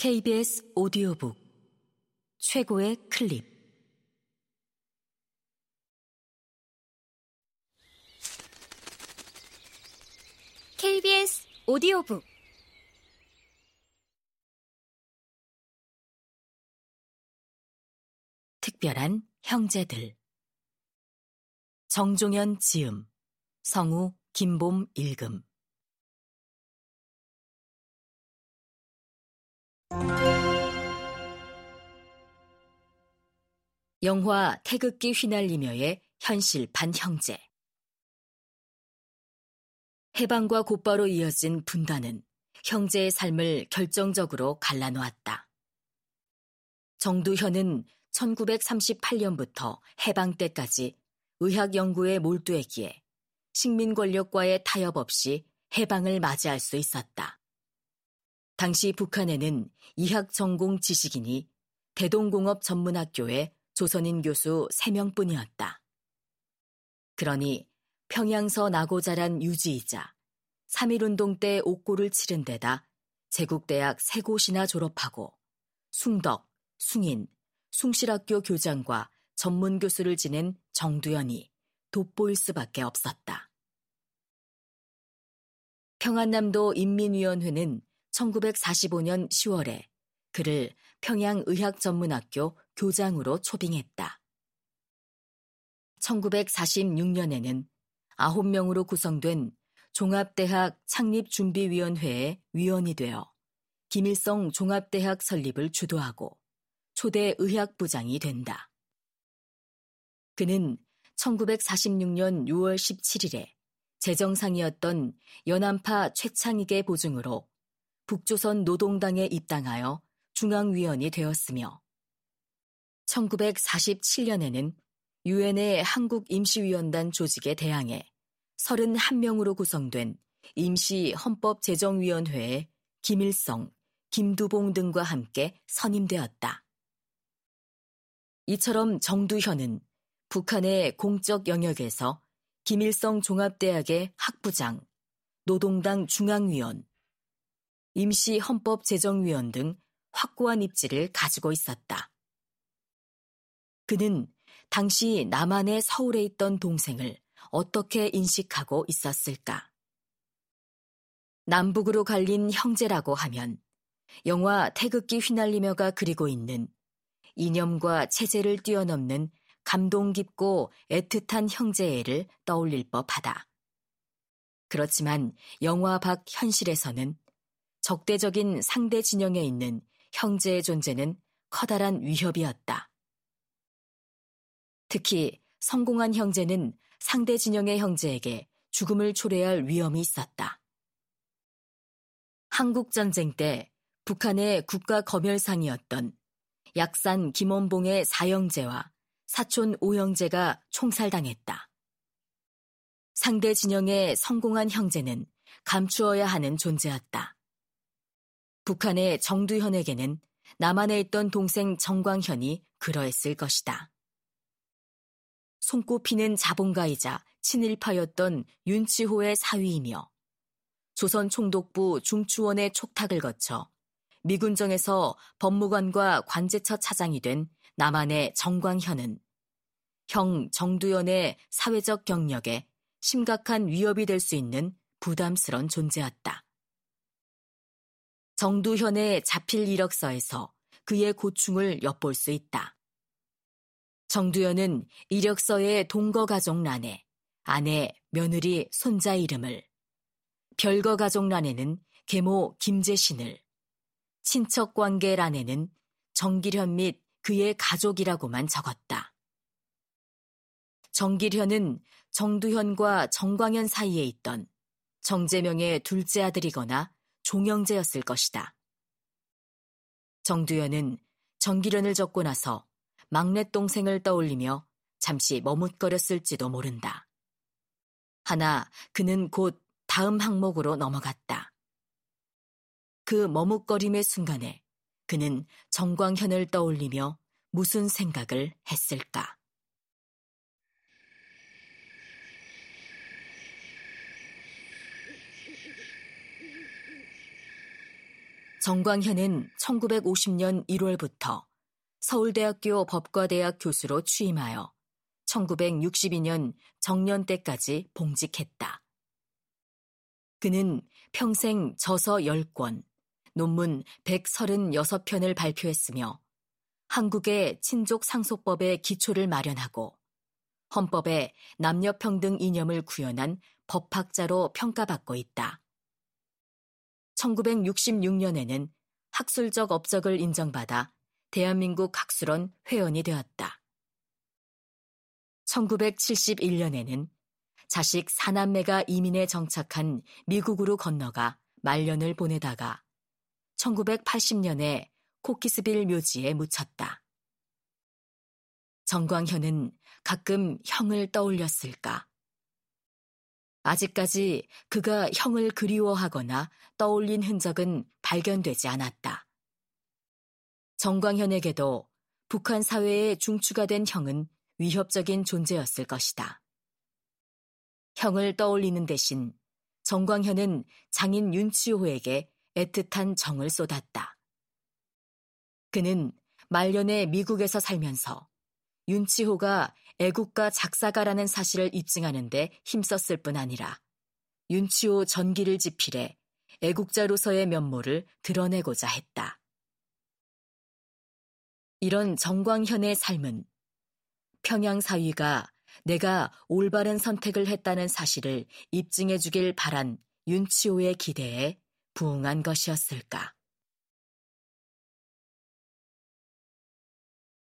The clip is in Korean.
KBS 오디오북 최고의 클립. KBS 오디오북. 특별한 형제들. 정종현 지음 성우 김봄 읽음 영화 태극기 휘날리며의 현실 반형제 해방과 곧바로 이어진 분단은 형제의 삶을 결정적으로 갈라놓았다. 정두현은 1938년부터 해방 때까지 의학 연구에 몰두했기에 식민 권력과의 타협 없이 해방을 맞이할 수 있었다. 당시 북한에는 이학 전공 지식인이 대동공업 전문학교에 조선인 교수 3명뿐이었다. 그러니 평양서 나고 자란 유지이자 3.1운동 때 옥고를 치른 데다 제국대학 세 곳이나 졸업하고 숭덕, 숭인, 숭실학교 교장과 전문 교수를 지낸 정두현이 돋보일 수밖에 없었다. 평안남도 인민위원회는 1945년 10월에 그를 평양의학전문학교 교장으로 초빙했다. 1946년에는 9명으로 구성된 종합대학 창립준비위원회의 위원이 되어 김일성 종합대학 설립을 주도하고 초대 의학부장이 된다. 그는 1946년 6월 17일에 재정상이었던 연안파 최창익의 보증으로 북조선 노동당에 입당하여 중앙위원이 되었으며 1947년에는 유엔의 한국 임시위원단 조직에 대항해 31명으로 구성된 임시 헌법제정위원회에 김일성, 김두봉 등과 함께 선임되었다. 이처럼 정두현은 북한의 공적 영역에서 김일성 종합대학의 학부장, 노동당 중앙위원, 임시 헌법 제정위원 등 확고한 입지를 가지고 있었다. 그는 당시 남한의 서울에 있던 동생을 어떻게 인식하고 있었을까? 남북으로 갈린 형제라고 하면 영화 태극기 휘날리며가 그리고 있는 이념과 체제를 뛰어넘는 감동 깊고 애틋한 형제애를 떠올릴 법하다. 그렇지만 영화 밖 현실에서는 적대적인 상대 진영에 있는 형제의 존재는 커다란 위협이었다. 특히 성공한 형제는 상대 진영의 형제에게 죽음을 초래할 위험이 있었다. 한국전쟁 때 북한의 국가 검열상이었던 약산 김원봉의 사형제와 사촌 오형제가 총살당했다. 상대 진영의 성공한 형제는 감추어야 하는 존재였다. 북한의 정두현에게는 남한에 있던 동생 정광현이 그러했을 것이다. 손꼽히는 자본가이자 친일파였던 윤치호의 사위이며 조선 총독부 중추원의 촉탁을 거쳐 미군정에서 법무관과 관제처 차장이 된 남한의 정광현은 형 정두현의 사회적 경력에 심각한 위협이 될 수 있는 부담스런 존재였다. 정두현의 자필 이력서에서 그의 고충을 엿볼 수 있다. 정두현은 이력서의 동거 가족란에 아내, 며느리, 손자 이름을, 별거 가족란에는 계모 김재신을, 친척 관계란에는 정기련 및 그의 가족이라고만 적었다. 정기련은 정두현과 정광현 사이에 있던 정재명의 둘째 아들이거나 종영제였을 것이다. 정두현은 정기련을 적고 나서 막내 동생을 떠올리며 잠시 머뭇거렸을지도 모른다. 하나 그는 곧 다음 항목으로 넘어갔다. 그 머뭇거림의 순간에 그는 정광현을 떠올리며 무슨 생각을 했을까? 정광현은 1950년 1월부터 서울대학교 법과대학 교수로 취임하여 1962년 정년 때까지 봉직했다. 그는 평생 저서 10권, 논문 136편을 발표했으며 한국의 친족 상속법의 기초를 마련하고 헌법에 남녀평등 이념을 구현한 법학자로 평가받고 있다. 1966년에는 학술적 업적을 인정받아 대한민국 학술원 회원이 되었다. 1971년에는 자식 사남매가 이민에 정착한 미국으로 건너가 말년을 보내다가 1980년에 코키스빌 묘지에 묻혔다. 정광현은 가끔 형을 떠올렸을까? 아직까지 그가 형을 그리워하거나 떠올린 흔적은 발견되지 않았다. 정광현에게도 북한 사회에 중추가 된 형은 위협적인 존재였을 것이다. 형을 떠올리는 대신 정광현은 장인 윤치호에게 애틋한 정을 쏟았다. 그는 말년에 미국에서 살면서 윤치호가 애국가 작사가라는 사실을 입증하는 데 힘썼을 뿐 아니라 윤치호 전기를 지필해 애국자로서의 면모를 드러내고자 했다. 이런 정광현의 삶은 평양 사위가 내가 올바른 선택을 했다는 사실을 입증해 주길 바란 윤치호의 기대에 부응한 것이었을까.